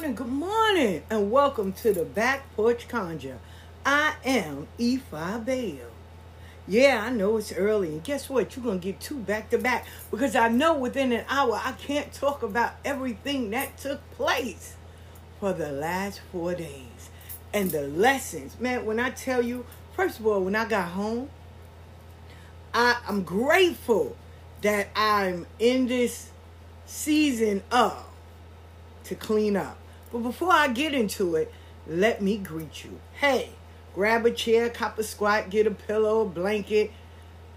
morning, good morning, and welcome to the Back Porch Conjure. I am E5 Bale. Yeah, I know it's early, and guess what? You're gonna get two back to back because I know within an hour I can't talk about everything that took place for the last four days and the lessons. Man, when I tell you, first of all, when I got home, I, I'm grateful that I'm in this season of to clean up. But before I get into it, let me greet you. Hey, grab a chair, cop a squat, get a pillow, a blanket.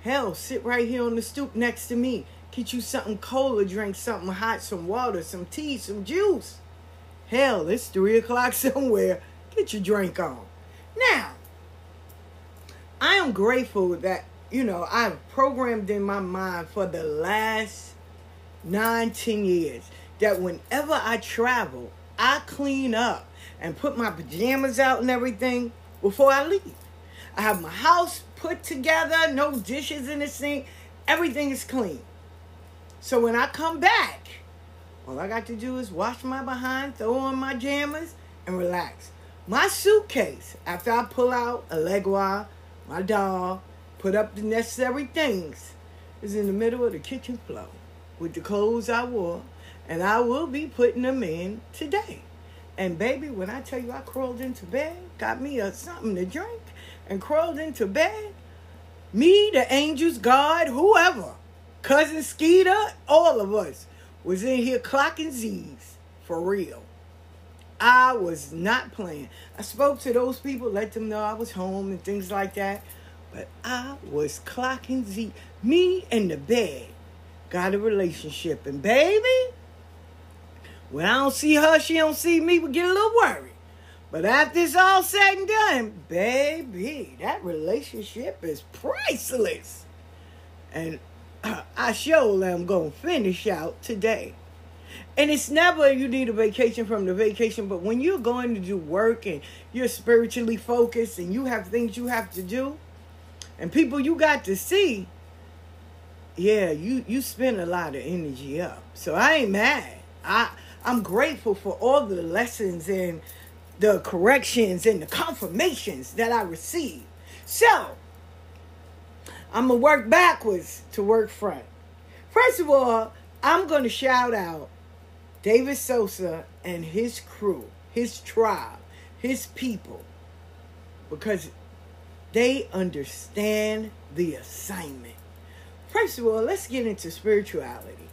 Hell, sit right here on the stoop next to me. Get you something cold or drink something hot, some water, some tea, some juice. Hell, it's three o'clock somewhere. Get your drink on. Now, I am grateful that, you know, I've programmed in my mind for the last nine, ten years that whenever I travel, I clean up and put my pajamas out and everything before I leave. I have my house put together, no dishes in the sink, everything is clean. So when I come back, all I got to do is wash my behind, throw on my jammers, and relax. My suitcase, after I pull out Elegua, my doll, put up the necessary things, is in the middle of the kitchen floor with the clothes I wore, and I will be putting them in today. And baby, when I tell you I crawled into bed, got me a something to drink, and crawled into bed, me, the angels, God, whoever, cousin Skeeter, all of us was in here clocking Z's for real. I was not playing. I spoke to those people, let them know I was home and things like that. But I was clocking Z. Me and the bed got a relationship. And baby, when I don't see her, she don't see me, we get a little worried. But after it's all said and done, baby, that relationship is priceless. And I sure am going to finish out today. And it's never you need a vacation from the vacation, but when you're going to do work and you're spiritually focused and you have things you have to do and people you got to see, yeah, you you spend a lot of energy up. So I ain't mad. I I'm grateful for all the lessons and the corrections and the confirmations that I received. So I'm gonna work backwards to work front. First of all, I'm gonna shout out David Sosa and his crew, his tribe, his people, because they understand the assignment. First of all, let's get into spirituality.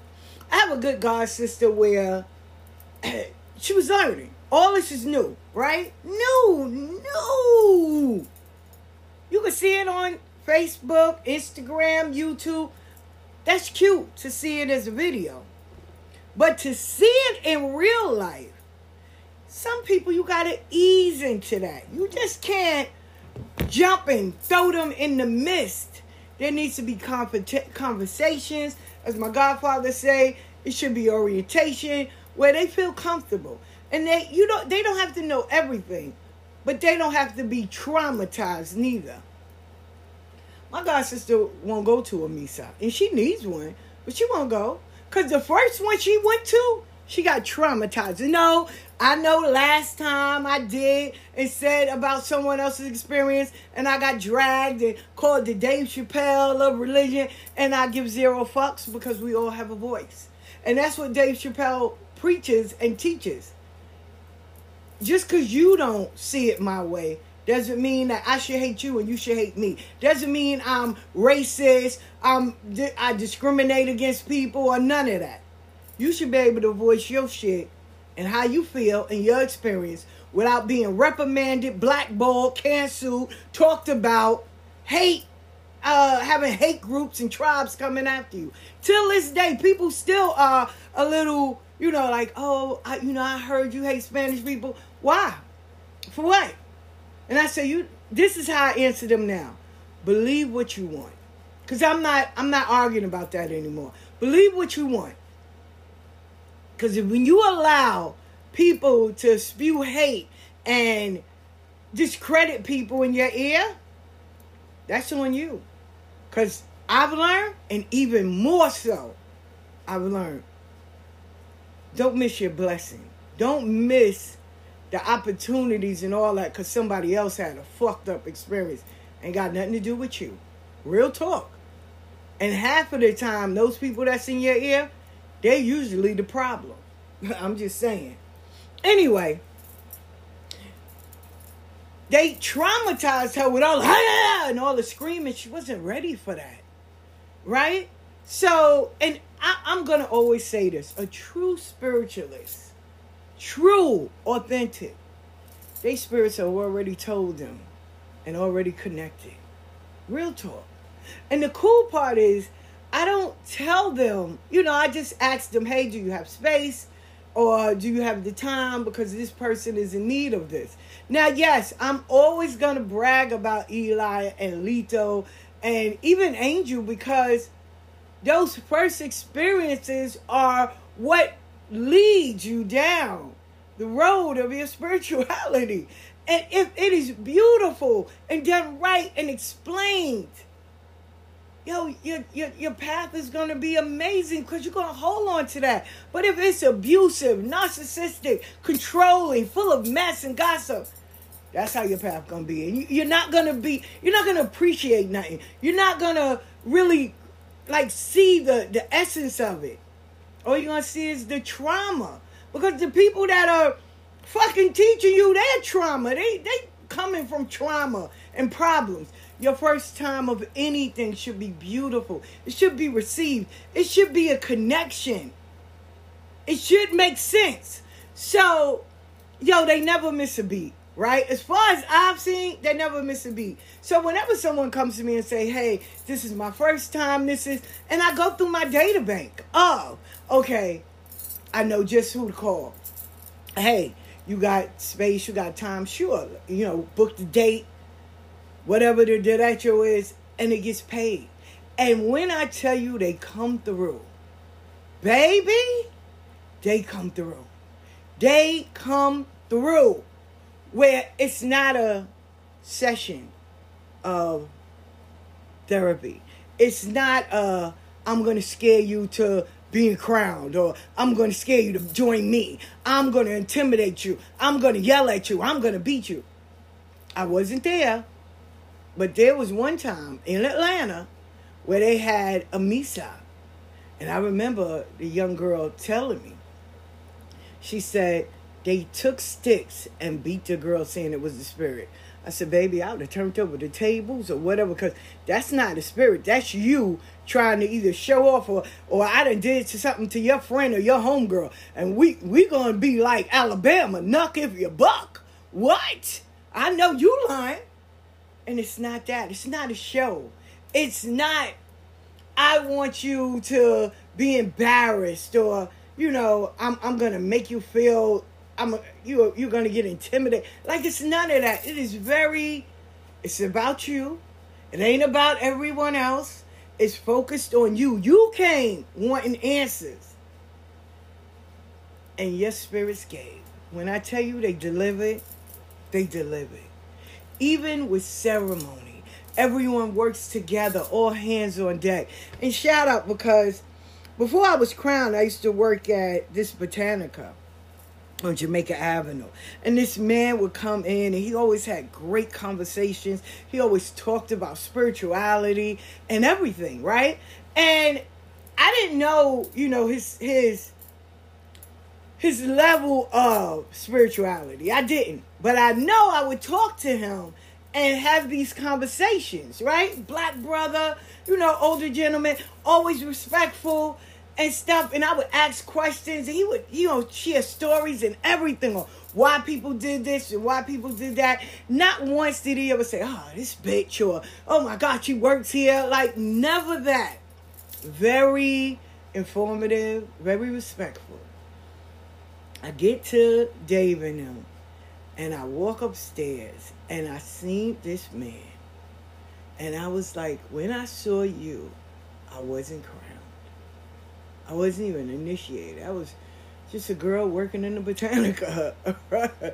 I have a good God sister where she was learning. All this is new, right? New, new. You can see it on Facebook, Instagram, YouTube. That's cute to see it as a video. But to see it in real life, some people you got to ease into that. You just can't jump and throw them in the mist. There needs to be conversations. As my godfather say, it should be orientation where they feel comfortable. And they you don't they don't have to know everything, but they don't have to be traumatized neither. My god sister won't go to a misa, and she needs one, but she won't go. Because the first one she went to, she got traumatized. You know, I know last time I did and said about someone else's experience, and I got dragged and called the Dave Chappelle of religion, and I give zero fucks because we all have a voice. And that's what Dave Chappelle preaches and teaches. Just because you don't see it my way doesn't mean that I should hate you and you should hate me. Doesn't mean I'm racist, I'm I discriminate against people or none of that. You should be able to voice your shit and how you feel and your experience without being reprimanded, blackballed, canceled, talked about, hate, uh, having hate groups and tribes coming after you. Till this day, people still are a little, you know, like, oh, I, you know, I heard you hate Spanish people. Why? For what? And I say, you this is how I answer them now. Believe what you want. Cause I'm not I'm not arguing about that anymore. Believe what you want. Cause when you allow people to spew hate and discredit people in your ear, that's on you. Cause I've learned, and even more so, I've learned. Don't miss your blessing. Don't miss the opportunities and all that because somebody else had a fucked up experience ain't got nothing to do with you. Real talk. And half of the time, those people that's in your ear, they're usually the problem. I'm just saying. Anyway, they traumatized her with all the and all the screaming. She wasn't ready for that. Right? So, and I, I'm going to always say this a true spiritualist true, authentic, they spirits have already told them and already connected. Real talk. And the cool part is, I don't tell them, you know, I just ask them, hey, do you have space? Or do you have the time because this person is in need of this? Now, yes, I'm always going to brag about Eli and Lito and even Angel because those first experiences are what leads you down the road of your spirituality. And if it is beautiful and done right and explained, yo, your, your, your path is going to be amazing because you're going to hold on to that. But if it's abusive, narcissistic, controlling, full of mess and gossip, that's how your path going to be. And you, you're not going to be, you're not going to appreciate nothing. You're not going to really like see the, the essence of it. All you're to see is the trauma. Because the people that are fucking teaching you their trauma, they, they coming from trauma and problems. Your first time of anything should be beautiful. It should be received. It should be a connection. It should make sense. So, yo, they never miss a beat, right? As far as I've seen, they never miss a beat. So whenever someone comes to me and say, "Hey, this is my first time," this is, and I go through my data bank. Oh, okay, I know just who to call. Hey, you got space, you got time, sure. You know, book the date, whatever the derecho is, and it gets paid. And when I tell you they come through, baby, they come through. They come through where it's not a session of therapy. It's not a I'm gonna scare you to being crowned or I'm going to scare you to join me. I'm going to intimidate you. I'm going to yell at you. I'm going to beat you. I wasn't there, but there was one time in Atlanta where they had a misa. And I remember the young girl telling me, she said they took sticks and beat the girl saying it was the spirit. I said, baby, I would have turned over the tables or whatever, because that's not the spirit. That's you trying to either show off or or I done did to something to your friend or your homegirl. And we we gonna be like Alabama, knock if you buck. What? I know you lying. And it's not that. It's not a show. It's not I want you to be embarrassed or you know, I'm I'm gonna make you feel I'm a, you you're gonna get intimidated. Like it's none of that. It is very. It's about you. It ain't about everyone else. It's focused on you. You came wanting answers, and your spirits gave. When I tell you they delivered, they delivered. Even with ceremony, everyone works together, all hands on deck. And shout out because before I was crowned, I used to work at this Botanica on Jamaica Avenue. And this man would come in and he always had great conversations. He always talked about spirituality and everything, right? And I didn't know, you know, his his his level of spirituality. I didn't. But I know I would talk to him and have these conversations, right? Black brother, you know, older gentleman, always respectful and stuff, and I would ask questions, and he would, you know, share stories and everything on why people did this and why people did that. Not once did he ever say, "Oh, this bitch," or "Oh my God, she works here." Like never that. Very informative, very respectful. I get to Dave and them, and I walk upstairs, and I seen this man, and I was like, when I saw you, I wasn't crying. I wasn't even initiated. I was just a girl working in the Botanica,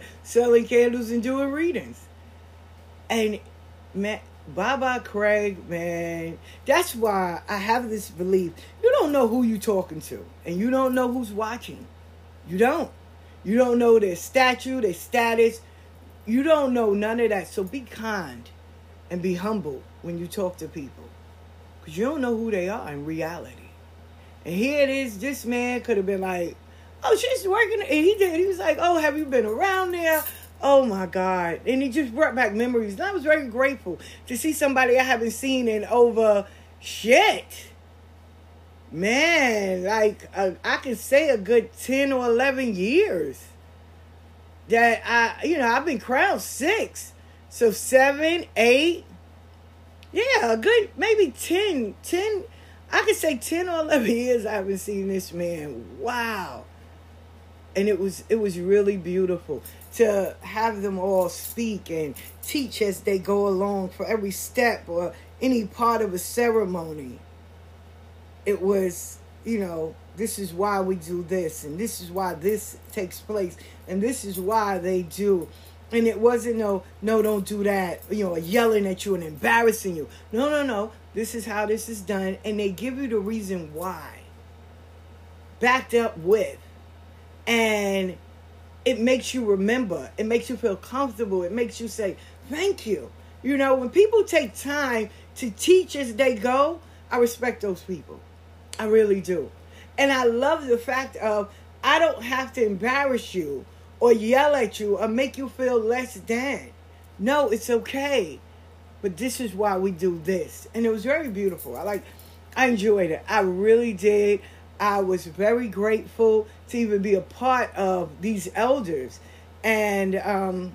selling candles and doing readings. And man, Baba Craig, man, that's why I have this belief. You don't know who you're talking to, and you don't know who's watching. You don't. You don't know their stature, their status. You don't know none of that. So be kind and be humble when you talk to people. Because you don't know who they are in reality. And here it is, this man could have been like, oh, she's working. And he did. He was like, oh, have you been around there? Oh my God. And he just brought back memories. And I was very grateful to see somebody I haven't seen in over shit. Man, like uh, I can say a good 10 or 11 years that I, you know, I've been crowned six. So seven, eight, yeah, a good maybe 10, 10, I could say 10 or 11 years I haven't seen this man. Wow. And it was it was really beautiful to have them all speak and teach as they go along for every step or any part of a ceremony. it was, you know, this is why we do this, and this is why this takes place, and this is why they do. And it wasn't no, no, don't do that, you know, yelling at you and embarrassing you. No, no, no. This is how this is done. And they give you the reason why. Backed up with. And it makes you remember. It makes you feel comfortable. It makes you say, thank you. You know, when people take time to teach as they go, I respect those people. I really do. And I love the fact of I don't have to embarrass you or yell at you or make you feel less than. No, it's okay. But this is why we do this. And it was very beautiful. I like I enjoyed it. I really did. I was very grateful to even be a part of these elders. And um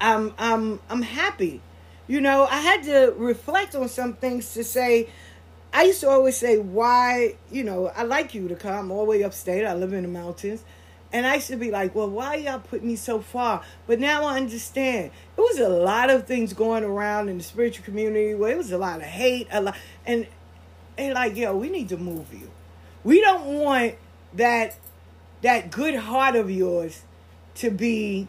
I'm I'm I'm happy. You know, I had to reflect on some things to say I used to always say, why, you know, I like you to come all the way upstate. I live in the mountains. And I to be like, well, why y'all put me so far? But now I understand. It was a lot of things going around in the spiritual community where it was a lot of hate, a lot, and and like, yo, we need to move you. We don't want that that good heart of yours to be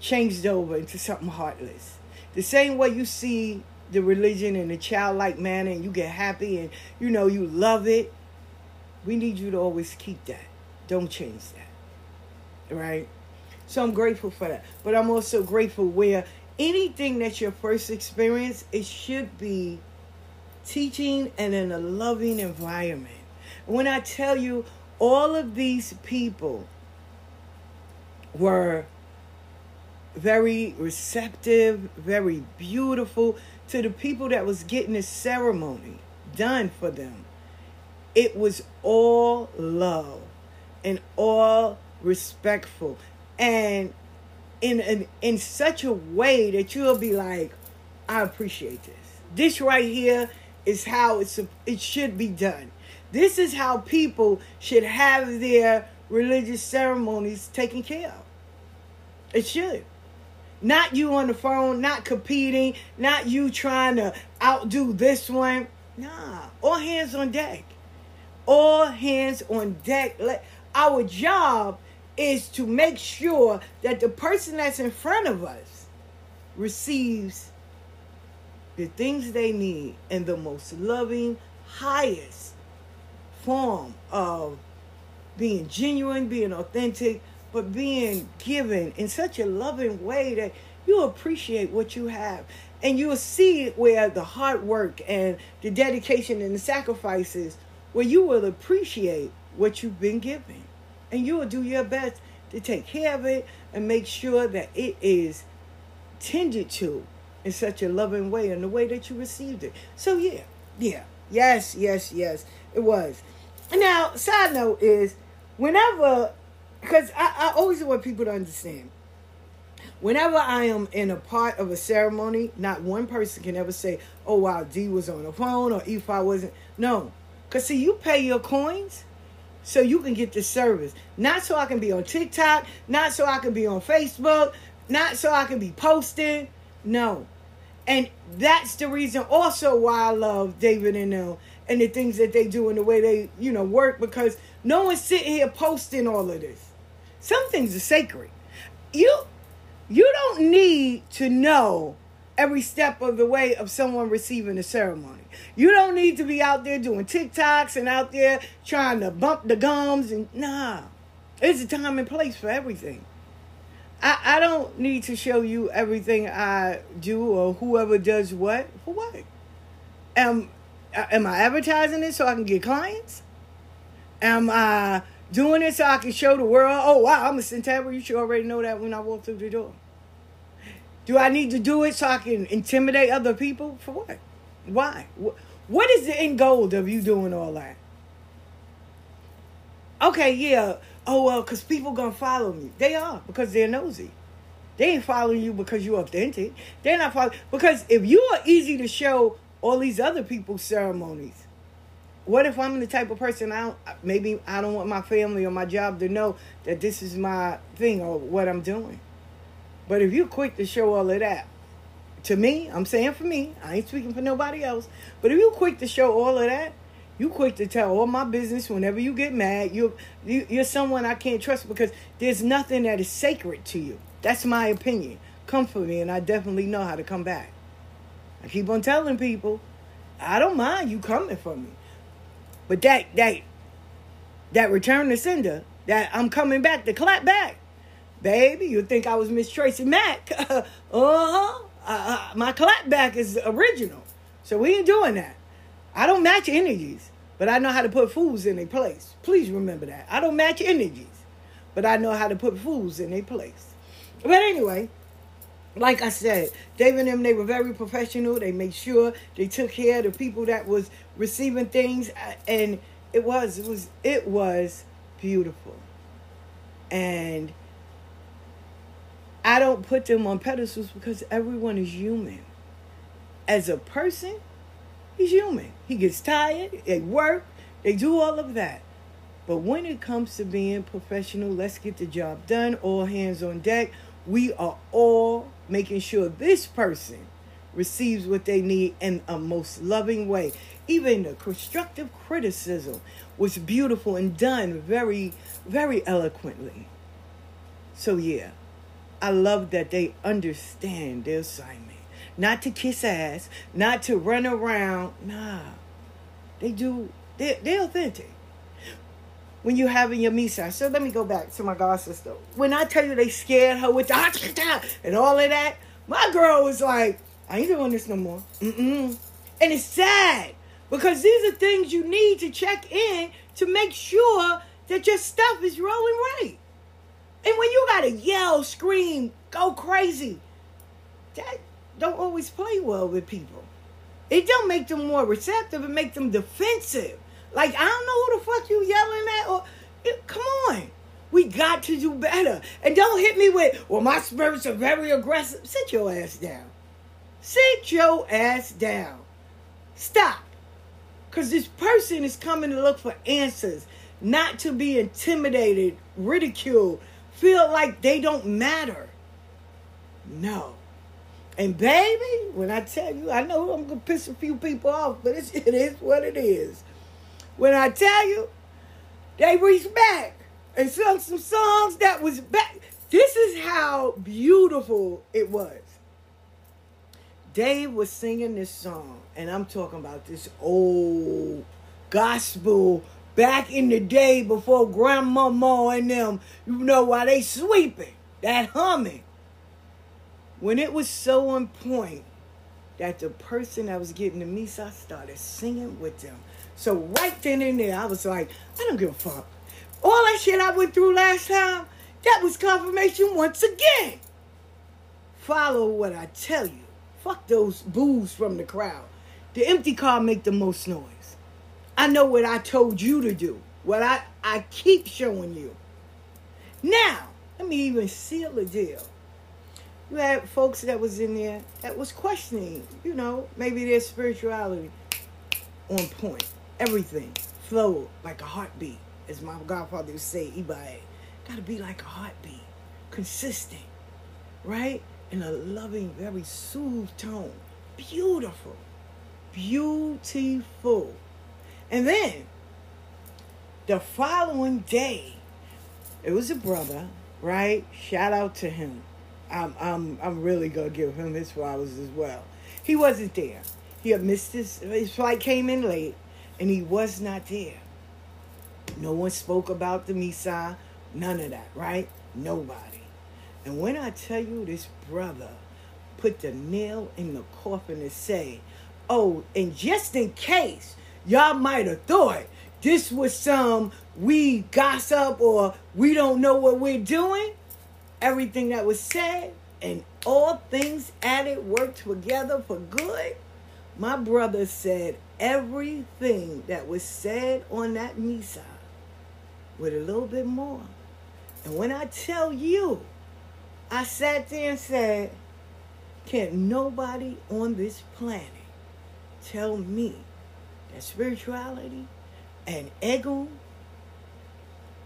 changed over into something heartless. The same way you see the religion in a childlike manner and you get happy and you know you love it. We need you to always keep that. Don't change that. Right? So I'm grateful for that. But I'm also grateful where anything that's your first experience, it should be teaching and in a loving environment. When I tell you all of these people were very receptive, very beautiful to the people that was getting the ceremony done for them. It was all love and all respectful and in in, in such a way that you'll be like, I appreciate this. This right here is how it's it should be done. This is how people should have their religious ceremonies taken care of. It should. Not you on the phone, not competing, not you trying to outdo this one. Nah, all hands on deck. All hands on deck. Let, our job is to make sure that the person that's in front of us receives the things they need in the most loving, highest form of being genuine, being authentic, but being given in such a loving way that you appreciate what you have. And you'll see where the hard work and the dedication and the sacrifices, where you will appreciate what you've been given. And you will do your best to take care of it and make sure that it is tended to in such a loving way in the way that you received it. So yeah, yeah, yes, yes, yes, it was. Now, side note is whenever because I, I always want people to understand. Whenever I am in a part of a ceremony, not one person can ever say, "Oh wow, D was on the phone," or "If I wasn't." No, because see, you pay your coins so you can get the service. Not so I can be on TikTok, not so I can be on Facebook, not so I can be posting. No. And that's the reason also why I love David and them and the things that they do and the way they, you know, work because no one's sitting here posting all of this. Some things are sacred. You you don't need to know every step of the way of someone receiving a ceremony. You don't need to be out there doing TikToks and out there trying to bump the gums and nah. It's a time and place for everything. I, I don't need to show you everything I do or whoever does what for what. Am uh, am I advertising it so I can get clients? Am I doing it so I can show the world, oh wow, I'm a Centavera. You should already know that when I walk through the door. Do I need to do it so I can intimidate other people? For what? Why? What is the end goal of you doing all that? Okay, yeah. Oh well, because people gonna follow me. They are because they're nosy. They ain't following you because you're authentic. They're not following because if you are easy to show all these other people's ceremonies, what if I'm the type of person I don't, maybe I don't want my family or my job to know that this is my thing or what I'm doing. But if you're quick to show all of that, to me, I'm saying for me, I ain't speaking for nobody else, but if you're quick to show all of that, You quick to tell all my business whenever you get mad. You, you you're someone I can't trust because there's nothing that is sacred to you. That's my opinion. Come for me, and I definitely know how to come back. I keep on telling people, I don't mind you coming for me, but that that that return to sender, that I'm coming back to clap back, baby. You think I was Miss Tracy Mack? uh huh. Uh, my clapback is original, so we ain't doing that. I don't match energies, but I know how to put fools in their place. Please remember that. I don't match energies, but I know how to put fools in their place. But anyway, like I said, David and them, they were very professional. They made sure they took care of the people that was receiving things, uh, and it was, it was, it was beautiful. And I don't put them on pedestals because everyone is human. As a person, he's human. He gets tired, they work, they do all of that. But when it comes to being professional, let's get the job done, all hands on deck. We are all making sure this person receives what they need in a most loving way. Even the constructive criticism was beautiful and done very, very eloquently. So, yeah, I love that they understand their assignment. Not to kiss ass, not to run around. Nah, they do, they're, they're authentic. When you're having your misa, so let me go back to my god sister. When I tell you they scared her with the ah, ah, ah, and all of that, my girl was like, I ain't doing this no more. Mm-mm. And it's sad because these are things you need to check in to make sure that your stuff is rolling right. And when you gotta yell, scream, go crazy, that don't always play well with people. It don't make them more receptive, it make them defensive. Like I don't know who the fuck you yelling at or it, come on. We got to do better. And don't hit me with, well, my spirits are very aggressive. Sit your ass down. Sit your ass down. Stop. Because this person is coming to look for answers, not to be intimidated, ridiculed, feel like they don't matter. No. And baby, when I tell you, I know I'm gonna piss a few people off, but it's, it is what it is. When I tell you, they reached back and sung some songs that was back. This is how beautiful it was. Dave was singing this song, and I'm talking about this old gospel back in the day before grandmama and them, you know, while they sweeping, that humming. When it was so on point that the person that was getting the misa started singing with them. So right then and there, I was like, I don't give a fuck. All that shit I went through last time, that was confirmation once again. Follow what I tell you. Fuck those boos from the crowd. The empty car make the most noise. I know what I told you to do. What I, I keep showing you. Now, let me even seal the deal you had folks that was in there that was questioning, you know, maybe their spirituality on point. Everything flowed like a heartbeat, as my godfather would say, Ibae. Gotta be like a heartbeat, consistent, right? In a loving, very soothed tone. Beautiful. Beautiful. And then the following day, it was a brother, right? Shout out to him I'm I'm I'm really gonna give him his flowers as well. He wasn't there. He had missed his his flight came in late, and he was not there. No one spoke about the Misa, none of that, right? Nobody. And when I tell you this brother put the nail in the coffin to say, oh, and just in case y'all might have thought this was some we gossip or we don't know what we're doing, everything that was said and all things added work together for good. My brother said everything that was said on that Misa with a little bit more. And when I tell you, I sat there and said, Can't nobody on this planet tell me that spirituality and ego,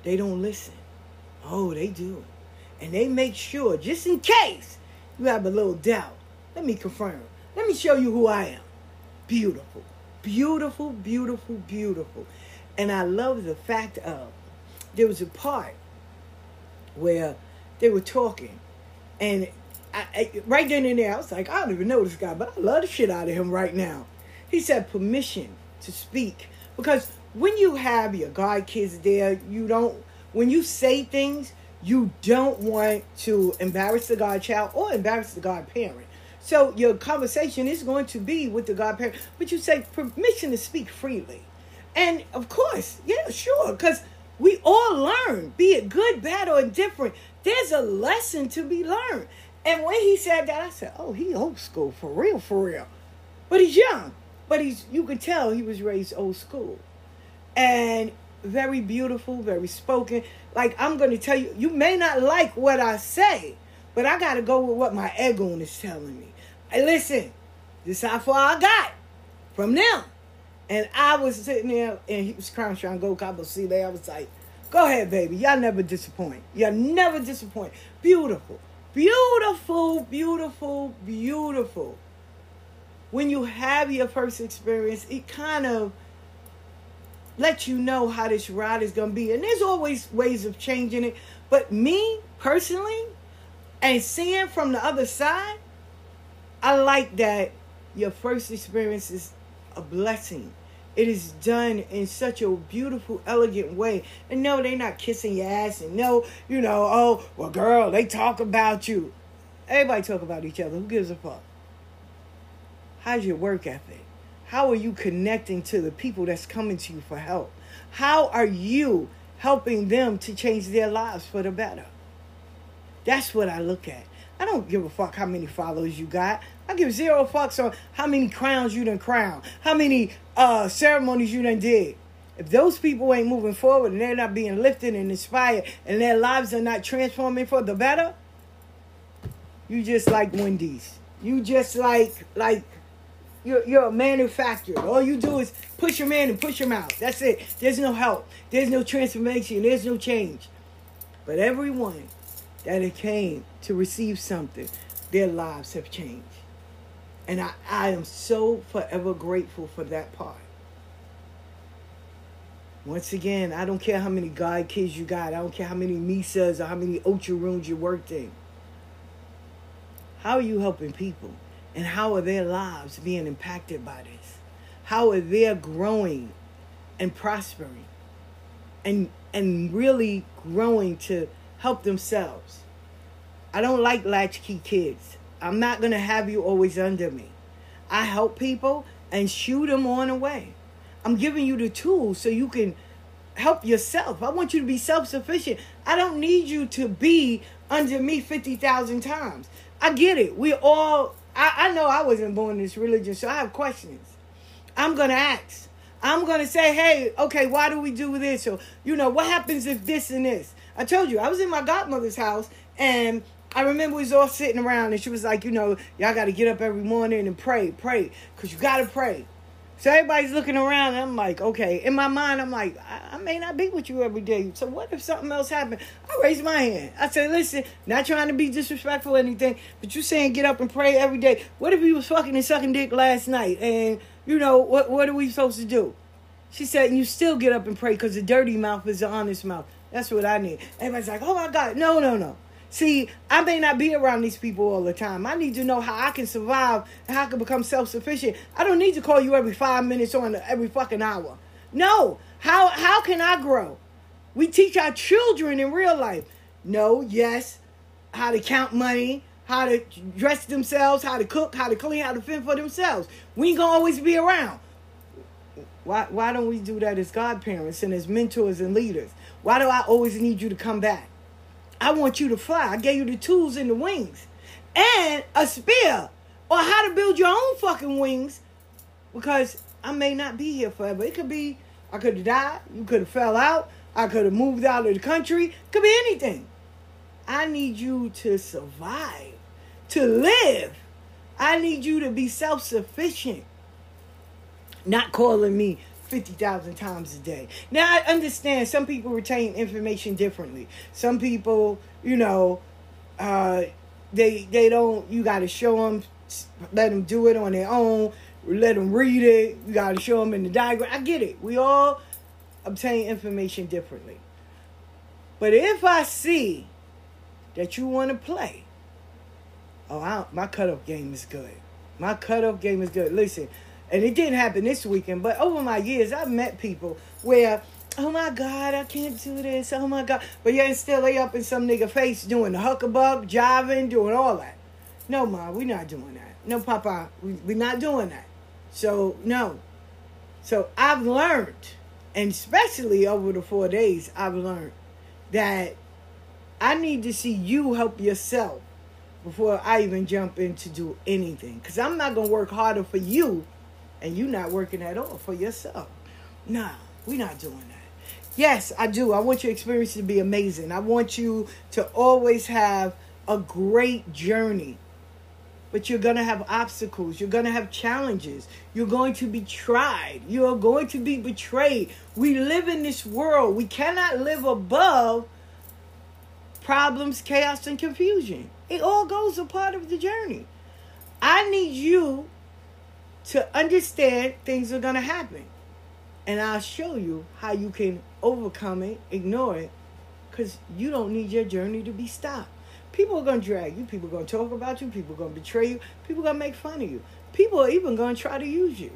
they don't listen. Oh, they do and they make sure, just in case you have a little doubt, let me confirm. Let me show you who I am. Beautiful. beautiful, beautiful, beautiful. And I love the fact of there was a part where they were talking, and I, I, right then and there, I was like, I don't even know this guy, but I love the shit out of him right now. He said permission to speak because when you have your God kids there, you don't. When you say things, you don't want to embarrass the godchild or embarrass the godparent. So your conversation is going to be with the godparent, but you say permission to speak freely. And of course, yeah, sure, because we all learn, be it good, bad, or indifferent. There's a lesson to be learned. And when he said that, I said, "Oh, he old school for real, for real." But he's young. But he's you could tell he was raised old school, and very beautiful, very spoken. Like I'm going to tell you, you may not like what I say, but I got to go with what my ego is telling me. Hey, listen, this is how far I got from them. And I was sitting there and he was crying, trying to go Cabo see there. I was like, go ahead, baby. Y'all never disappoint. Y'all never disappoint. Beautiful. Beautiful, beautiful, beautiful. When you have your first experience, it kind of let you know how this ride is going to be. And there's always ways of changing it. But me personally, and seeing from the other side, I like that your first experience is a blessing. It is done in such a beautiful, elegant way. And no, they're not kissing your ass. And no, you know, oh, well, girl, they talk about you. Everybody talk about each other. Who gives a fuck? How's your work ethic? How are you connecting to the people that's coming to you for help? How are you helping them to change their lives for the better? That's what I look at. I don't give a fuck how many followers you got. I give zero fucks on how many crowns you done crowned, how many uh, ceremonies you done did. If those people ain't moving forward and they're not being lifted and inspired and their lives are not transforming for the better, you just like Wendy's. You just like like you're, you're a manufacturer. All you do is push them in and push them out. That's it. There's no help. There's no transformation. There's no change. But everyone that it came to receive something, their lives have changed. And I, I am so forever grateful for that part. Once again, I don't care how many God kids you got. I don't care how many Misas or how many Ocha rooms you worked in. How are you helping people? And how are their lives being impacted by this? How are they growing and prospering and and really growing to help themselves? I don't like latchkey kids. I'm not going to have you always under me. I help people and shoot them on the way. I'm giving you the tools so you can help yourself. I want you to be self sufficient. I don't need you to be under me 50,000 times. I get it. We're all I, I know I wasn't born in this religion, so I have questions. I'm gonna ask. I'm gonna say, hey, okay, why do we do this? Or you know, what happens if this and this? I told you I was in my godmother's house and I remember we was all sitting around and she was like, you know, y'all got to get up every morning and pray, pray, because you got to pray. So everybody's looking around and I'm like, okay. In my mind, I'm like, I, I, may not be with you every day. So what if something else happened? I raised my hand. I said, listen, not trying to be disrespectful or anything, but you saying get up and pray every day. What if he was fucking and sucking dick last night? And, you know, what, what are we supposed to do? She said, you still get up and pray because the dirty mouth is the honest mouth. That's what I need. Everybody's like, oh my God. No, no, no. See, I may not be around these people all the time. I need to know how I can survive and how I can become self sufficient. I don't need to call you every five minutes or every fucking hour. No. How how can I grow? We teach our children in real life. No, yes, how to count money, how to dress themselves, how to cook, how to clean, how to fend for themselves. We ain't gonna always be around. Why why don't we do that as godparents and as mentors and leaders? Why do I always need you to come back? I want you to fly. I gave you the tools and the wings and a spear or how to build your own fucking wings because I may not be here forever. It could be I could have died. You could have fell out. I could have moved out of the country. Could be anything. I need you to survive, to live. I need you to be self sufficient. Not calling me 50,000 times a day. Now, I understand some people retain information differently. Some people, you know, uh, they they don't, you got to show them, let them do it on their own. let them read it. You got to show them in the diagram. I get it. We all obtain information differently. But if I see that you want to play, oh, I, my cutoff game is good. My cutoff game is good. Listen, and it didn't happen this weekend, but over my years, I've met people where, oh my God, I can't do this. Oh my God. But yet still they up in some nigga face doing the huckabug, jiving, doing all that. No, ma, we not doing that. No, Papa, we, we not doing that. So, no. So I've learned, and especially over the four days, I've learned that I need to see you help yourself before I even jump in to do anything. Because I'm not going to work harder for you and you're not working at all for yourself. Nah, we're not doing that. Yes, I do. I want your experience to be amazing. I want you to always have a great journey. But you're going to have obstacles. You're going to have challenges. You're going to be tried. You're going to be betrayed. We live in this world. We cannot live above problems, chaos, and confusion. It all goes a part of the journey. I need you to understand things are going to happen. And I'll show you how you can overcome it, ignore it, because you don't need your journey to be stopped. People are going to drag you. People are going to talk about you. People are going to betray you. People are going to make fun of you. People are even going to try to use you.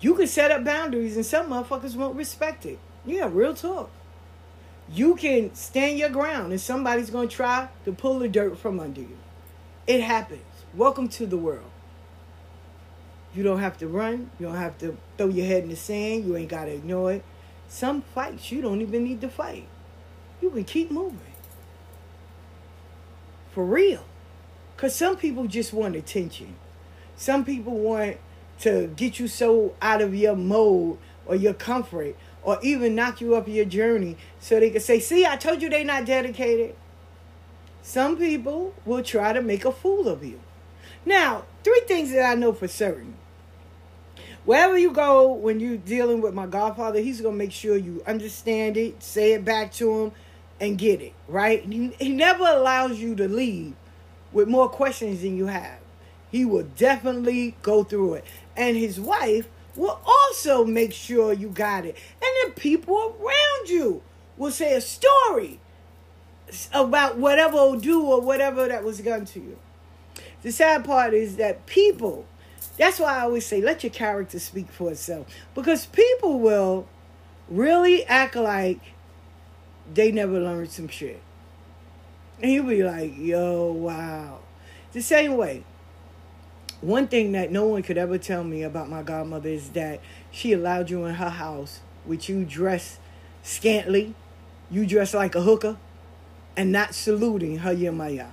You can set up boundaries, and some motherfuckers won't respect it. Yeah, real talk. You can stand your ground, and somebody's going to try to pull the dirt from under you. It happens. Welcome to the world. You don't have to run. You don't have to throw your head in the sand. You ain't got to ignore it. Some fights you don't even need to fight. You can keep moving. For real. Because some people just want attention. Some people want to get you so out of your mode or your comfort or even knock you up your journey so they can say, see, I told you they're not dedicated. Some people will try to make a fool of you. Now, three things that I know for certain. Wherever you go when you're dealing with my godfather, he's going to make sure you understand it, say it back to him, and get it, right? He, he never allows you to leave with more questions than you have. He will definitely go through it. And his wife will also make sure you got it. And the people around you will say a story about whatever do or whatever that was done to you. The sad part is that people, that's why I always say, let your character speak for itself. Because people will really act like they never learned some shit. And you'll be like, yo, wow. The same way. One thing that no one could ever tell me about my godmother is that she allowed you in her house with you dressed scantily, you dressed like a hooker, and not saluting her Yemaya.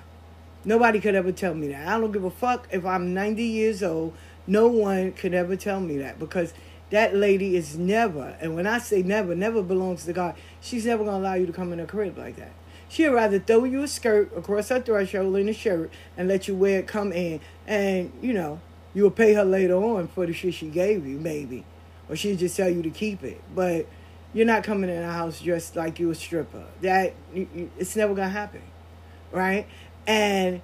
Nobody could ever tell me that. I don't give a fuck if I'm 90 years old. No one could ever tell me that because that lady is never, and when I say never, never belongs to God. She's never going to allow you to come in her crib like that. She'd rather throw you a skirt across her threshold in a shirt and let you wear it come in. And, you know, you'll pay her later on for the shit she gave you, maybe. Or she'll just tell you to keep it. But you're not coming in a house dressed like you a stripper. That, it's never going to happen. Right? And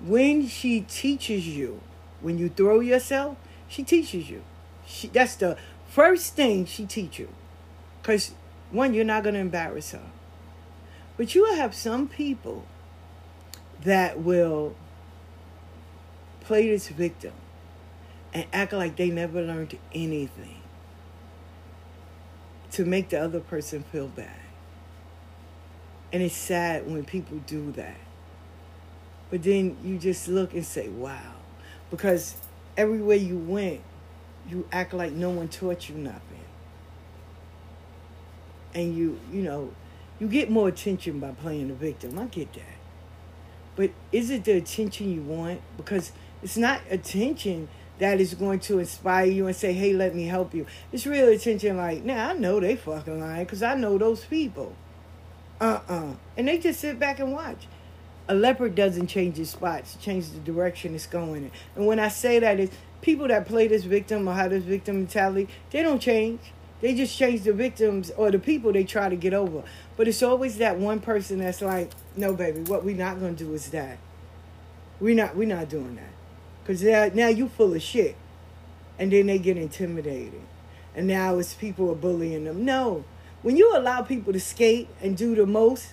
when she teaches you, when you throw yourself, she teaches you. She, that's the first thing she teach you. Because, one, you're not going to embarrass her. But you will have some people that will play this victim and act like they never learned anything to make the other person feel bad. And it's sad when people do that. But then you just look and say, wow. Because everywhere you went, you act like no one taught you nothing. And you, you know, you get more attention by playing the victim. I get that. But is it the attention you want? Because it's not attention that is going to inspire you and say, hey, let me help you. It's real attention like, nah, I know they fucking lying because I know those people. Uh-uh. And they just sit back and watch a leopard doesn't change its spots, it changes the direction it's going in. And when I say that, is people that play this victim or have this victim mentality, they don't change. They just change the victims or the people they try to get over. But it's always that one person that's like, no, baby, what we're not gonna do is that. We're not, we're not doing that, cause now, now you full of shit. and then they get intimidated. And now it's people are bullying them. No. When you allow people to skate and do the most,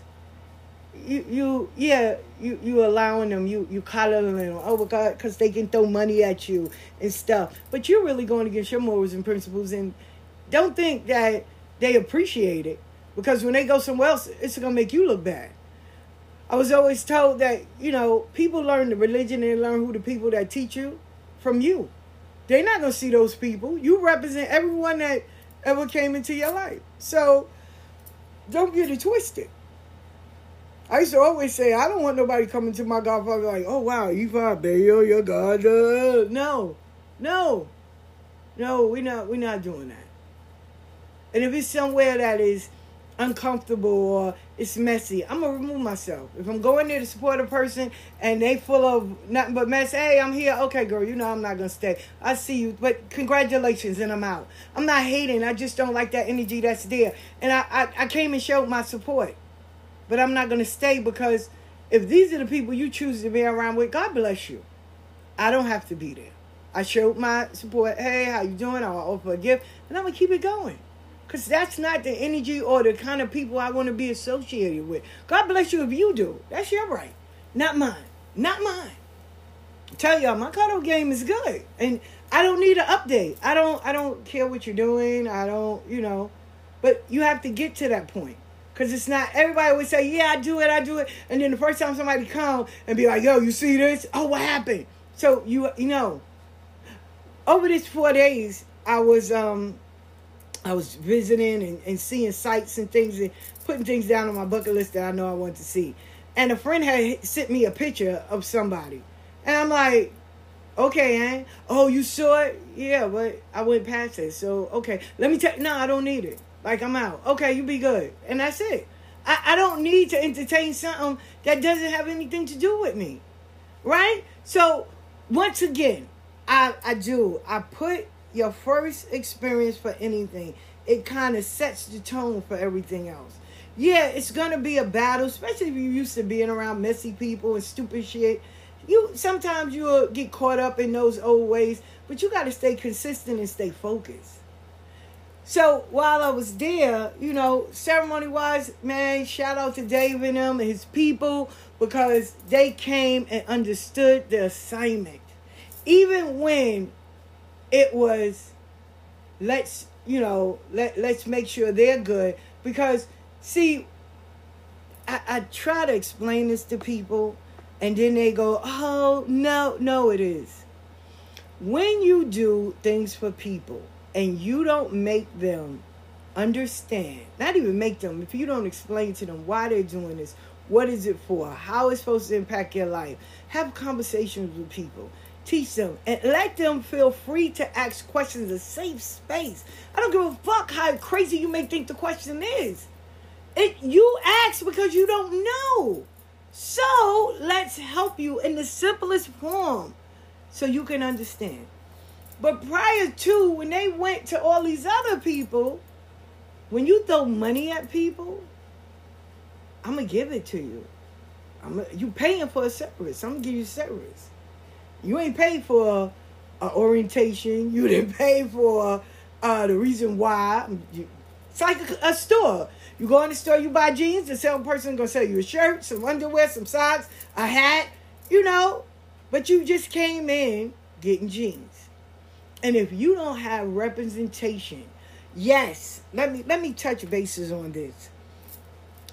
you you yeah you you allowing them you you coddling them. Oh my god because they can throw money at you and stuff. But you're really going against your morals and principles and don't think that they appreciate it. Because when they go somewhere else it's going to make you look bad. I was always told that you know people learn the religion and learn who the people that teach you from you. They're not going to see those people. You represent everyone that ever came into your life. So don't get it twisted I used to always say, I don't want nobody coming to my godfather like, oh wow, you Bayo, your god. Uh. No, no, no, we're not, we're not doing that. And if it's somewhere that is uncomfortable or it's messy, I'm gonna remove myself. If I'm going there to support a person and they full of nothing but mess, hey, I'm here. Okay, girl, you know I'm not gonna stay. I see you, but congratulations, and I'm out. I'm not hating. I just don't like that energy that's there. And I, I, I came and showed my support but I'm not going to stay because if these are the people you choose to be around with, God bless you. I don't have to be there. I showed my support. Hey, how you doing? I'll offer a gift, and I'm gonna keep it going, cause that's not the energy or the kind of people I want to be associated with. God bless you if you do. That's your right, not mine. Not mine. I tell y'all, my cuddle game is good, and I don't need an update. I don't. I don't care what you're doing. I don't. You know, but you have to get to that point. Cause it's not everybody would say, Yeah, I do it, I do it. And then the first time somebody come and be like, Yo, you see this? Oh, what happened? So you you know, over these four days, I was um I was visiting and, and seeing sights and things and putting things down on my bucket list that I know I want to see. And a friend had sent me a picture of somebody. And I'm like, okay, eh? Oh, you saw it? Yeah, but I went past it. So okay. Let me tell no, I don't need it. Like I'm out. Okay, you be good. And that's it. I, I don't need to entertain something that doesn't have anything to do with me. Right? So once again, I I do. I put your first experience for anything. It kind of sets the tone for everything else. Yeah, it's gonna be a battle, especially if you're used to being around messy people and stupid shit. You sometimes you'll get caught up in those old ways, but you gotta stay consistent and stay focused. So while I was there, you know, ceremony wise, man, shout out to Dave and them and his people because they came and understood the assignment. Even when it was let's, you know, let let's make sure they're good. Because see, I, I try to explain this to people and then they go, Oh no, no, it is. When you do things for people and you don't make them understand, not even make them, if you don't explain to them why they're doing this, what is it for, how it's supposed to impact your life, have conversations with people. Teach them and let them feel free to ask questions, a safe space. I don't give a fuck how crazy you may think the question is. It you ask because you don't know. So let's help you in the simplest form so you can understand. But prior to when they went to all these other people, when you throw money at people, I'm gonna give it to you. I'm you paying for a service. I'm gonna give you service. You ain't paid for a, a orientation. You didn't pay for uh, the reason why. You, it's like a, a, store. You go in the store, you buy jeans. The salesperson gonna sell you a shirt, some underwear, some socks, a hat. You know, but you just came in getting jeans. And if you don't have representation, yes, let me let me touch bases on this.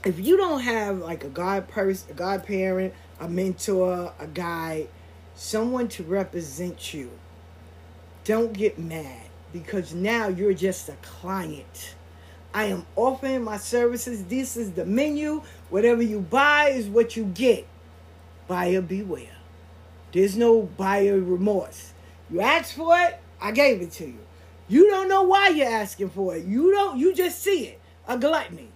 If you don't have like a god person, a godparent, a mentor, a guide, someone to represent you, don't get mad because now you're just a client. I am offering my services. This is the menu. Whatever you buy is what you get. Buyer beware. There's no buyer remorse. You ask for it, I gave it to you. You don't know why you're asking for it. You don't. You just see it. A gluttony.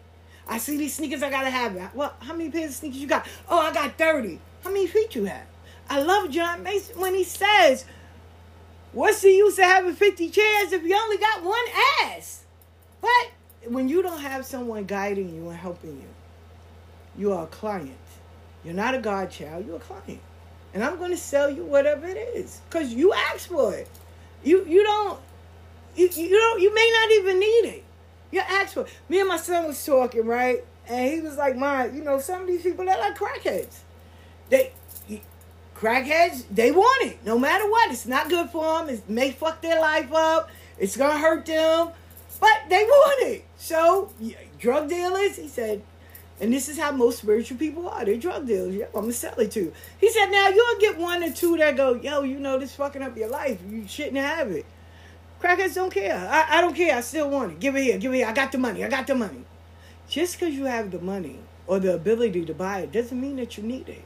I see these sneakers. I gotta have it. Well, how many pairs of sneakers you got? Oh, I got thirty. How many feet you have? I love John Mason when he says, "What's the use of having fifty chairs if you only got one ass?" But when you don't have someone guiding you and helping you, you are a client. You're not a godchild. You're a client, and I'm going to sell you whatever it is because you asked for it. You you don't you, you don't you may not even need it. You ask for me and my son was talking, right? And he was like, My, you know, some of these people they're like crackheads. They crackheads, they want it. No matter what. It's not good for them. It may fuck their life up. It's gonna hurt them. But they want it. So drug dealers, he said, and this is how most spiritual people are. They're drug dealers. Yeah, I'm gonna sell it to you. He said, now you'll get one or two that go, yo, you know this fucking up your life. You shouldn't have it. Crackheads don't care. I, I don't care. I still want it. Give it here. Give it here. I got the money. I got the money. Just because you have the money or the ability to buy it doesn't mean that you need it.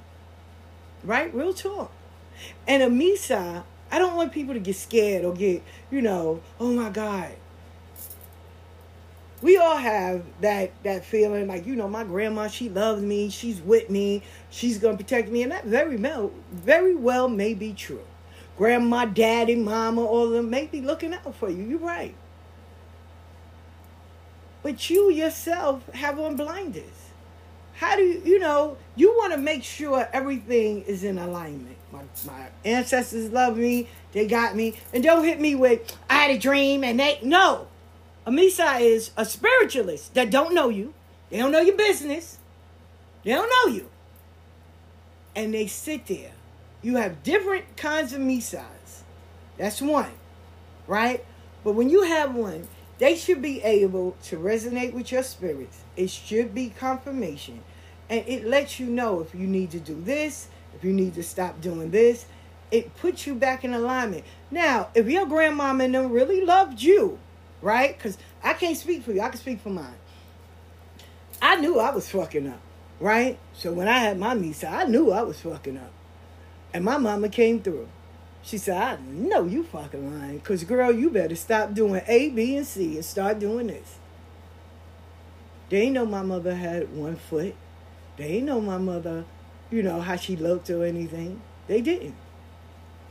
Right? Real talk. And a Misa, I don't want people to get scared or get, you know, oh my God. We all have that that feeling like, you know, my grandma, she loves me, she's with me, she's gonna protect me, and that very well very well may be true. Grandma, daddy, mama, all of them may be looking out for you. You're right. But you yourself have on blinders. How do you, you know, you want to make sure everything is in alignment. My, my ancestors love me, they got me. And don't hit me with, I had a dream and they, no. A Misa is a spiritualist that don't know you. They don't know your business. They don't know you. And they sit there. You have different kinds of Misas. That's one, right? But when you have one, they should be able to resonate with your spirits. It should be confirmation. And it lets you know if you need to do this, if you need to stop doing this. It puts you back in alignment. Now, if your grandmama and them really loved you, right? Because I can't speak for you, I can speak for mine. I knew I was fucking up, right? So when I had my Misa, I knew I was fucking up. And my mama came through. She said, I know you fucking lying. Because, girl, you better stop doing A, B, and C and start doing this. They know my mother had one foot. They know my mother, you know, how she looked or anything. They didn't.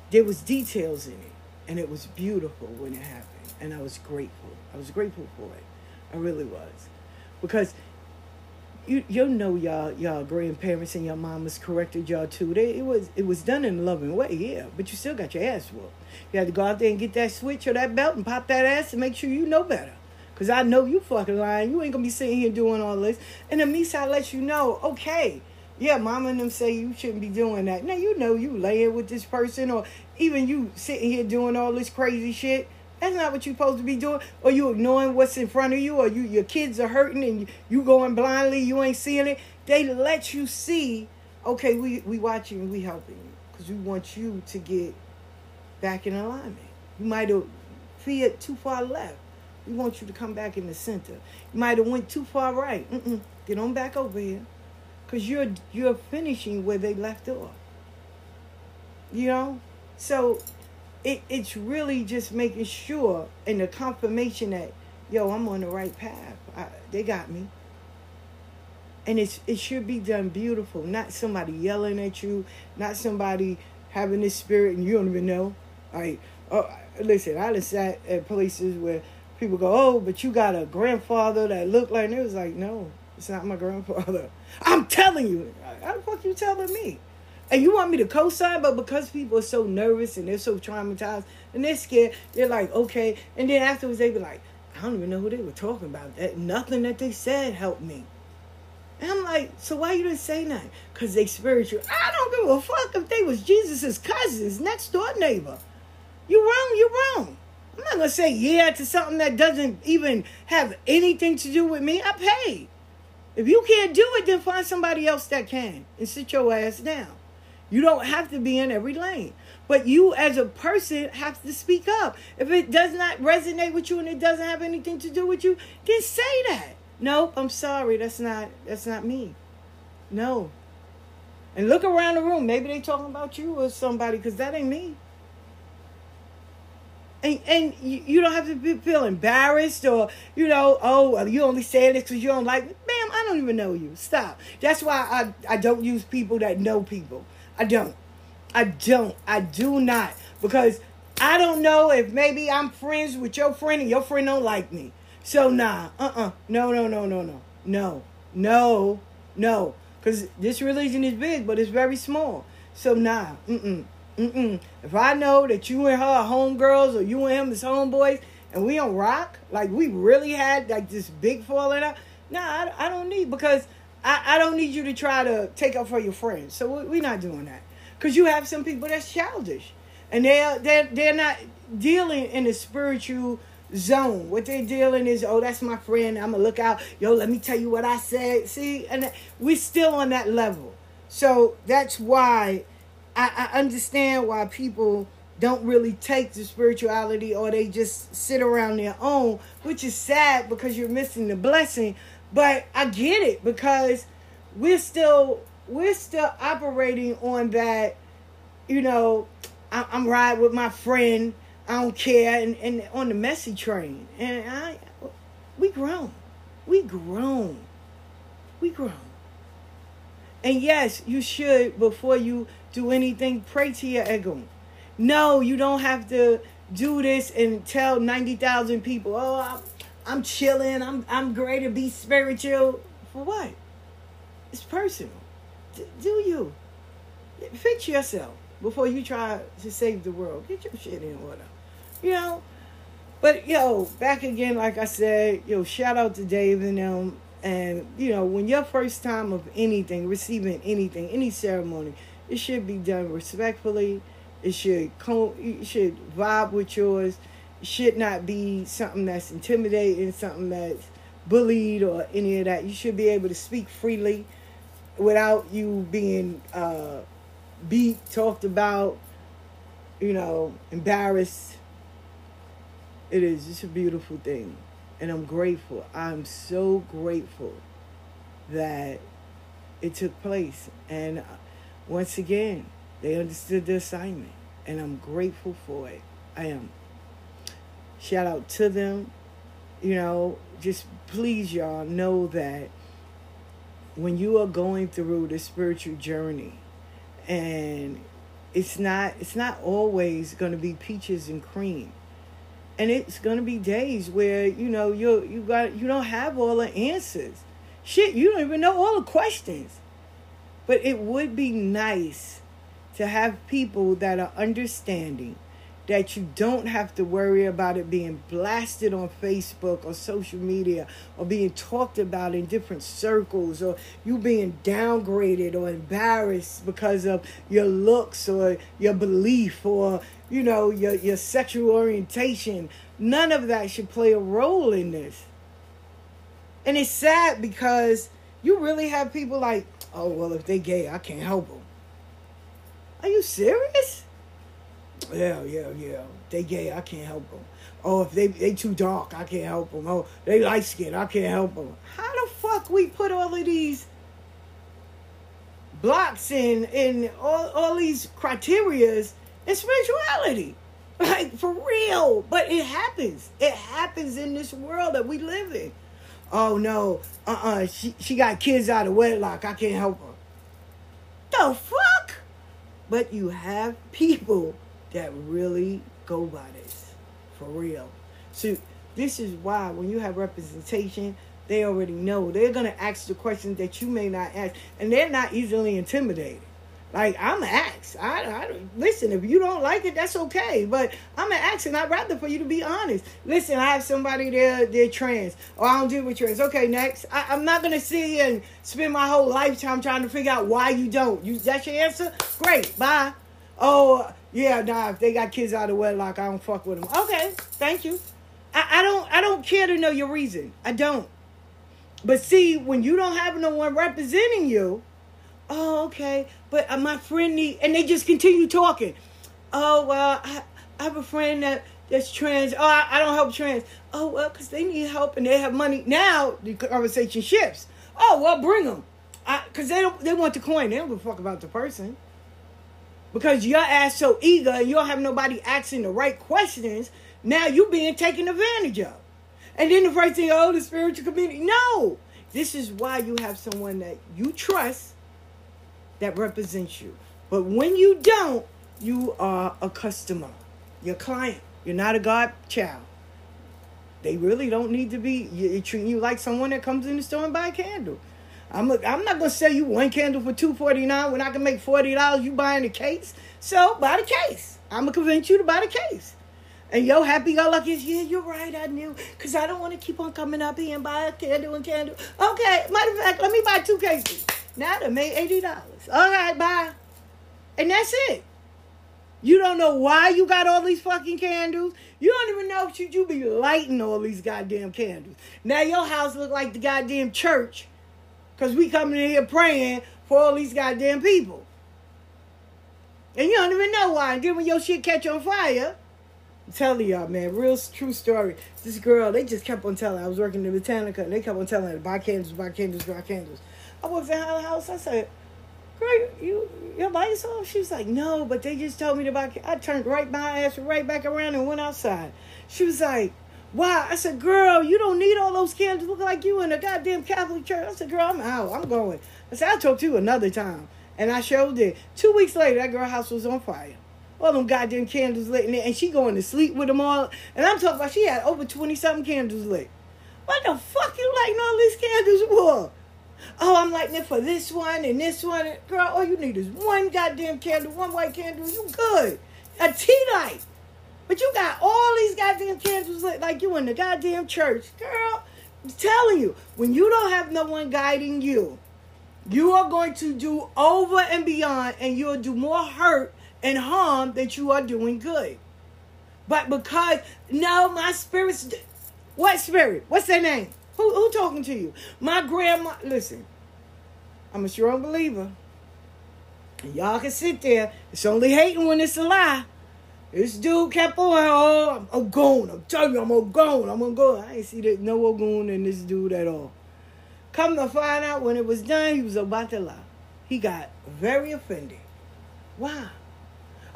There was details in it. And it was beautiful when it happened. And I was grateful. I was grateful for it. I really was. Because you you know y'all y'all grandparents and your mamas corrected y'all too. They it was it was done in a loving way, yeah. But you still got your ass whooped. You had to go out there and get that switch or that belt and pop that ass and make sure you know better. Cause I know you fucking lying. You ain't gonna be sitting here doing all this. And the Misa lets you know, okay, yeah, mama and them say you shouldn't be doing that. Now you know you laying with this person or even you sitting here doing all this crazy shit. That's not what you're supposed to be doing. Or you ignoring what's in front of you, or you your kids are hurting and you, you going blindly, you ain't seeing it. They let you see, okay, we we watching we helping you. Because we want you to get back in alignment. You might have feared too far left. We want you to come back in the center. You might have went too far right. Mm-mm. Get on back over here. Because you're you're finishing where they left off. You know? So it, it's really just making sure and the confirmation that yo i'm on the right path. I, they got me. And it's it should be done beautiful. Not somebody yelling at you. Not somebody having this spirit and you don't even know. Like oh listen i just sat at places where people go oh but you got a grandfather that looked like and it was like no it's not my grandfather i'm telling you how the fuck you telling me and you want me to co-sign, but because people are so nervous and they're so traumatized and they're scared, they're like, okay. And then afterwards, they be like, I don't even know who they were talking about. That nothing that they said helped me. And I'm like, so why you didn't say nothing? Cause they spiritual. I don't give a fuck if they was Jesus's cousins, next door neighbor. You wrong. You wrong. I'm not gonna say yeah to something that doesn't even have anything to do with me. I paid. If you can't do it, then find somebody else that can and sit your ass down. You don't have to be in every lane. But you as a person have to speak up. If it does not resonate with you and it doesn't have anything to do with you, then say that. Nope, I'm sorry. That's not that's not me. No. And look around the room. Maybe they talking about you or somebody because that ain't me. And, and you, you don't have to be, feel embarrassed or, you know, oh, you only say this because you don't like me. Ma'am, I don't even know you. Stop. That's why I, I don't use people that know people. I don't. I don't. I do not. Because I don't know if maybe I'm friends with your friend and your friend don't like me. So nah. Uh-uh. No, no, no, no, no. No. No. No. Because this religion is big, but it's very small. So nah. Mm-mm. Mm-mm. If I know that you and her are homegirls or you and him is homeboys and we don't rock, like we really had like this big falling out, nah, I, I don't need because I, I don't need you to try to take up for your friends. So we- we're not doing that. Because you have some people that's childish and they're, they're, they're not dealing in the spiritual zone. What they're dealing is, oh, that's my friend. I'm going to look out. Yo, let me tell you what I said. See, and we're still on that level. So that's why I, I understand why people don't really take the spirituality or they just sit around their own, which is sad because you're missing the blessing. But I get it because we're still we're still operating on that, you know, I, I'm riding with my friend. I don't care, and, and on the messy train, and I, we grown, we grown, we grown. And yes, you should before you do anything pray to your ego. No, you don't have to do this and tell ninety thousand people, "Oh, I'm, I'm chilling. I'm I'm great to be spiritual." For what? It's personal. D- do you fix yourself before you try to save the world? Get your shit in order. You know. But yo, back again, like I said, yo, shout out to Dave and them. And you know, when your first time of anything, receiving anything, any ceremony, it should be done respectfully. It should co- it should vibe with yours. It should not be something that's intimidating, something that's bullied or any of that. You should be able to speak freely without you being uh, beat, talked about, you know, embarrassed. It is. It's a beautiful thing. And I'm grateful. I'm so grateful that it took place. And once again, they understood the assignment. And I'm grateful for it. I am. Shout out to them. You know, just please, y'all, know that when you are going through the spiritual journey and it's not it's not always going to be peaches and cream and it's gonna be days where you know you you got you don't have all the answers. Shit, you don't even know all the questions. But it would be nice to have people that are understanding that you don't have to worry about it being blasted on Facebook or social media or being talked about in different circles or you being downgraded or embarrassed because of your looks or your belief or you know your your sexual orientation. None of that should play a role in this. And it's sad because you really have people like oh well if they gay I can't help them are you serious yeah, yeah, yeah. They gay, I can't help them. Oh, if they they too dark, I can't help them. Oh, they light skin, I can't help them. How the fuck we put all of these blocks in in all, all these criterias in spirituality? Like for real. But it happens. It happens in this world that we live in. Oh no, uh-uh. She she got kids out of wedlock. I can't help her. The fuck? But you have people that really go by this for real. So this is why when you have representation, they already know they're gonna ask the questions that you may not ask, and they're not easily intimidated. Like I'm an axe. I, I listen. If you don't like it, that's okay. But I'm an axe, and I'd rather for you to be honest. Listen, I have somebody there. They're trans, or I don't deal with trans. Okay, next. I, I'm not gonna sit and spend my whole lifetime trying to figure out why you don't. You that's your answer. Great. Bye. Oh yeah, nah. If they got kids out of wedlock, I don't fuck with them. Okay, thank you. I, I don't. I don't care to know your reason. I don't. But see, when you don't have no one representing you, oh, okay. But uh, my friend need, and they just continue talking. Oh well, I, I have a friend that that's trans. Oh, I, I don't help trans. Oh well, cause they need help and they have money. Now the conversation shifts. Oh well, bring them. Cause they don't. They want the coin. They don't give a fuck about the person. Because your ass so eager and you don't have nobody asking the right questions. Now you being taken advantage of. And then the first thing, oh, the spiritual community. No. This is why you have someone that you trust that represents you. But when you don't, you are a customer. Your client. You're not a God child. They really don't need to be treating you like someone that comes in the store and buy a candle. I'm, a, I'm not gonna sell you one candle for two forty nine when I can make forty dollars. You buying the case, so buy the case. I'm gonna convince you to buy the case. And yo, happy go lucky is yeah, you're right. I knew because I don't want to keep on coming up here and buy a candle and candle. Okay, matter of fact, let me buy two cases. Now they made eighty dollars. All right, bye. And that's it. You don't know why you got all these fucking candles. You don't even know should you be lighting all these goddamn candles. Now your house look like the goddamn church. Cause we coming in here praying for all these goddamn people. And you don't even know why. And then when your shit catch on fire, I'm telling y'all, man, real true story. This girl, they just kept on telling. I was working in Botanica, and they kept on telling her, buy candles, buy candles, buy candles. I walked in her house. I said, girl, you your lights off? She was like, no, but they just told me to buy. I turned right my ass right back around and went outside. She was like, wow. I said, girl, you don't need all those candles. Look like you in a goddamn Catholic church. I said, girl, I'm out. I'm going. I said, I'll talk to you another time. And I showed it. Two weeks later, that girl house was on fire. All them goddamn candles lit in there, and she going to sleep with them all. And I'm talking about she had over 20 something candles lit. What the fuck you lighting all these candles for? Oh, I'm lighting it for this one and this one. Girl, all you need is one goddamn candle, one white candle. You good. A tea light. But you got all these goddamn candles lit like you in the goddamn church. Girl, I'm telling you, when you don't have no one guiding you, you are going to do over and beyond, and you'll do more hurt and harm than you are doing good. But because no, my spirit's what spirit? What's their name? Who who talking to you? My grandma. Listen, I'm a strong believer. And y'all can sit there. It's only hating when it's a lie. This dude kept on, oh, I'm a goon. I'm telling you, I'm goon. I'm goon. I ain't see that no goon in this dude at all. Come to find out when it was done, he was about to lie. He got very offended. Why?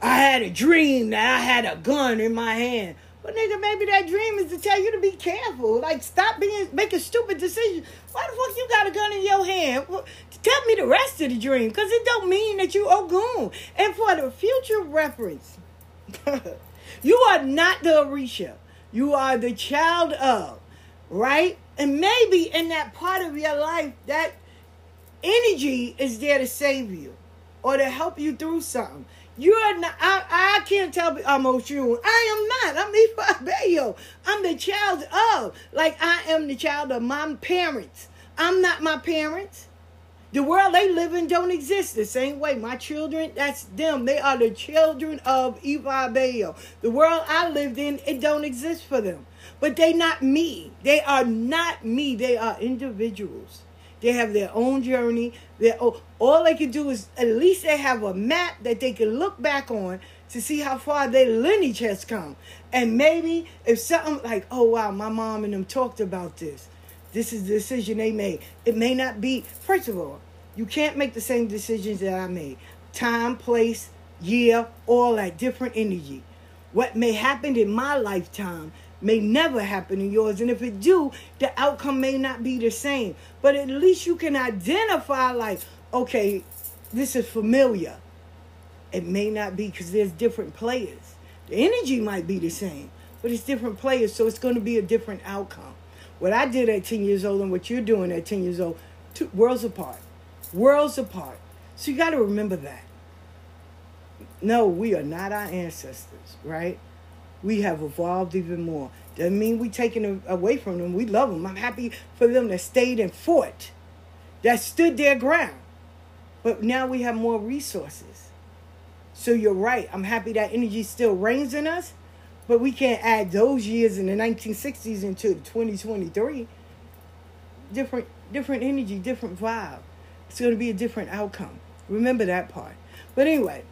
I had a dream that I had a gun in my hand. But nigga, maybe that dream is to tell you to be careful. Like, stop being making stupid decisions. Why the fuck you got a gun in your hand? Well, tell me the rest of the dream, because it don't mean that you are goon. And for the future reference, you are not the Orisha. You are the child of, right? And maybe in that part of your life, that energy is there to save you or to help you through something. You're not, I, I can't tell I'm Oshun. I am not. I'm Ifa I'm the child of, like I am the child of my parents. I'm not my parents. The world they live in don't exist the same way. My children, that's them. They are the children of Ifa Bayo. The world I lived in, it don't exist for them. But they not me. They are not me. They are individuals. They have their own journey. All they can do is at least they have a map that they can look back on to see how far their lineage has come. And maybe if something like, oh wow, my mom and them talked about this. This is the decision they made. It may not be, first of all, you can't make the same decisions that I made. Time, place, year, all that different energy. What may happen in my lifetime may never happen in yours. And if it do, the outcome may not be the same. But at least you can identify like, okay, this is familiar. It may not be because there's different players. The energy might be the same, but it's different players, so it's going to be a different outcome. What I did at 10 years old and what you're doing at 10 years old, two worlds apart. Worlds apart. So you got to remember that. No, we are not our ancestors, right? We have evolved even more. Doesn't mean we're taking away from them. We love them. I'm happy for them that stayed and fought, that stood their ground. But now we have more resources. So you're right. I'm happy that energy still reigns in us, but we can't add those years in the 1960s into 2023. Different, different energy, different vibe. It's going to be a different outcome. Remember that part. But anyway,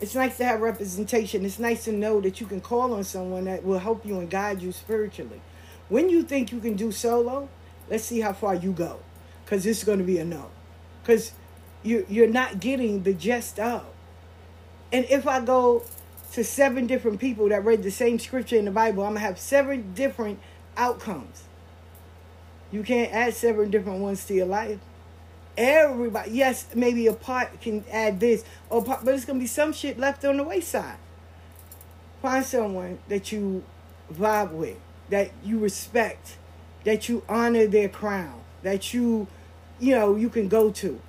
it's nice to have representation. It's nice to know that you can call on someone that will help you and guide you spiritually. When you think you can do solo, let's see how far you go, because it's going to be a no. Because you you're not getting the gist of. And if I go to seven different people that read the same scripture in the Bible, I'm gonna have seven different outcomes. You can't add seven different ones to your life. Everybody, yes, maybe a part can add this, or part, but it's gonna be some shit left on the wayside. Find someone that you vibe with, that you respect, that you honor their crown, that you you know, you can go to.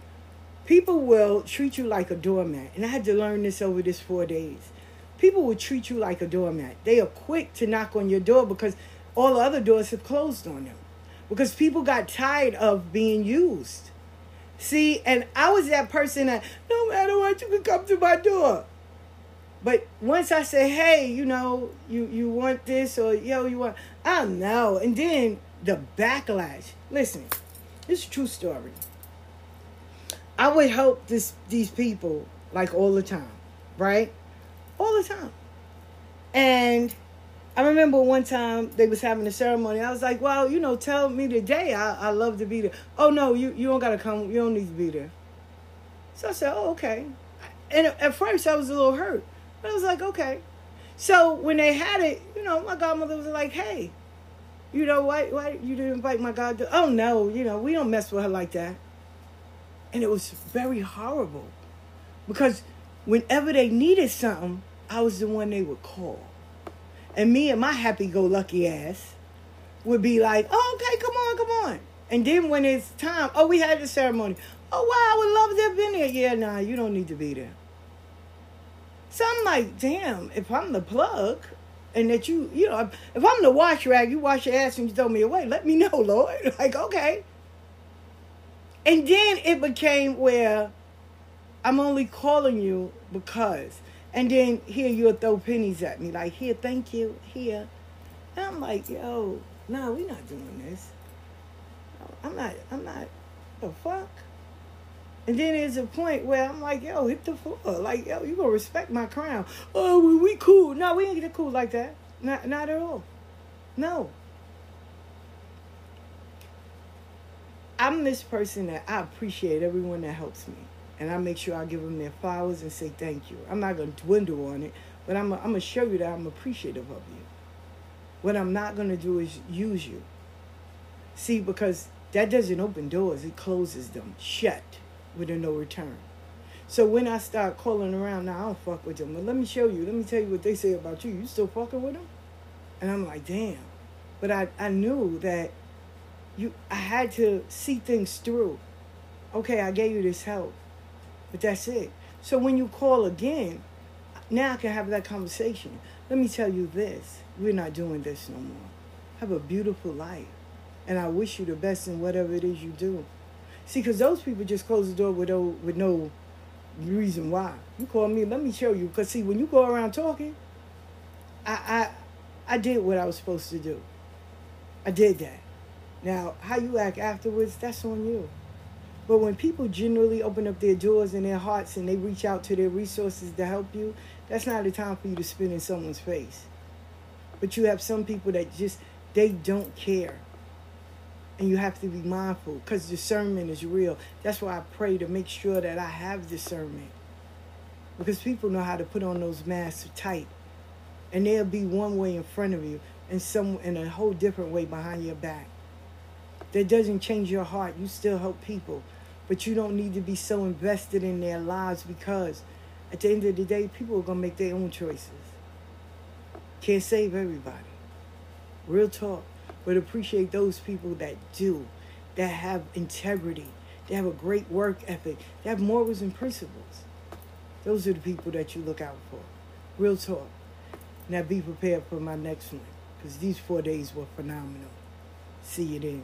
People will treat you like a doormat. And I had to learn this over this four days. People will treat you like a doormat. They are quick to knock on your door because all the other doors have closed on them. Because people got tired of being used. See, and I was that person that no matter what, you can come to my door. But once I say, hey, you know, you you want this or yo, you want, I don't know. And then the backlash. Listen, is a true story. I would help this these people like all the time, right? All the time. And I remember one time they was having a ceremony. I was like, well, you know, tell me the day. I, I love to be there. Oh no, you, you don't gotta come. You don't need to be there. So I said, oh, okay. And at first I was a little hurt. But I was like, okay. So when they had it, you know, my godmother was like, hey, you know, why why you didn't invite my god? Oh no, you know, we don't mess with her like that. And it was very horrible. Because whenever they needed something, I was the one they would call. And me and my happy go lucky ass would be like, oh, okay, come on, come on. And then when it's time, oh, we had the ceremony. Oh, wow, I would love to have been there. Yeah, nah, you don't need to be there. So I'm like, damn, if I'm the plug and that you, you know, if I'm the wash rag, you wash your ass and you throw me away, let me know, Lord. Like, okay. And then it became where I'm only calling you because. And then here you'll throw pennies at me, like, here, thank you, here. And I'm like, yo, no, we're not doing this. I'm not, I'm not, the fuck? And then there's a point where I'm like, yo, hit the floor. Like, yo, you gonna respect my crown. Oh, we, we cool. No, we ain't get cool like that. Not not at all. No. I'm this person that I appreciate everyone that helps me. And I make sure I give them their flowers and say thank you. I'm not gonna dwindle on it, but I'm, I'm gonna show you that I'm appreciative of you. What I'm not gonna do is use you. See, because that doesn't open doors, it closes them shut with a no return. So when I start calling around, now I don't fuck with them. But let me show you. Let me tell you what they say about you. You still fucking with them? And I'm like, damn. But I, I knew that you I had to see things through. Okay, I gave you this help. But that's it. So when you call again, now I can have that conversation. Let me tell you this. We're not doing this no more. Have a beautiful life. And I wish you the best in whatever it is you do. See, because those people just close the door with no, with no reason why. You call me, let me show you. Because, see, when you go around talking, I, I, I did what I was supposed to do. I did that. Now, how you act afterwards, that's on you. But when people generally open up their doors and their hearts and they reach out to their resources to help you, that's not the time for you to spit in someone's face. But you have some people that just, they don't care and you have to be mindful because discernment is real. That's why I pray to make sure that I have discernment because people know how to put on those masks tight, and they'll be one way in front of you and some in a whole different way behind your back. That doesn't change your heart. You still help people, but you don't need to be so invested in their lives because at the end of the day, people are gonna make their own choices. Can't save everybody. Real talk but appreciate those people that do, that have integrity, that have a great work ethic, that have morals and principles. Those are the people that you look out for. Real talk. Now be prepared for my next one because these four days were phenomenal. See you then.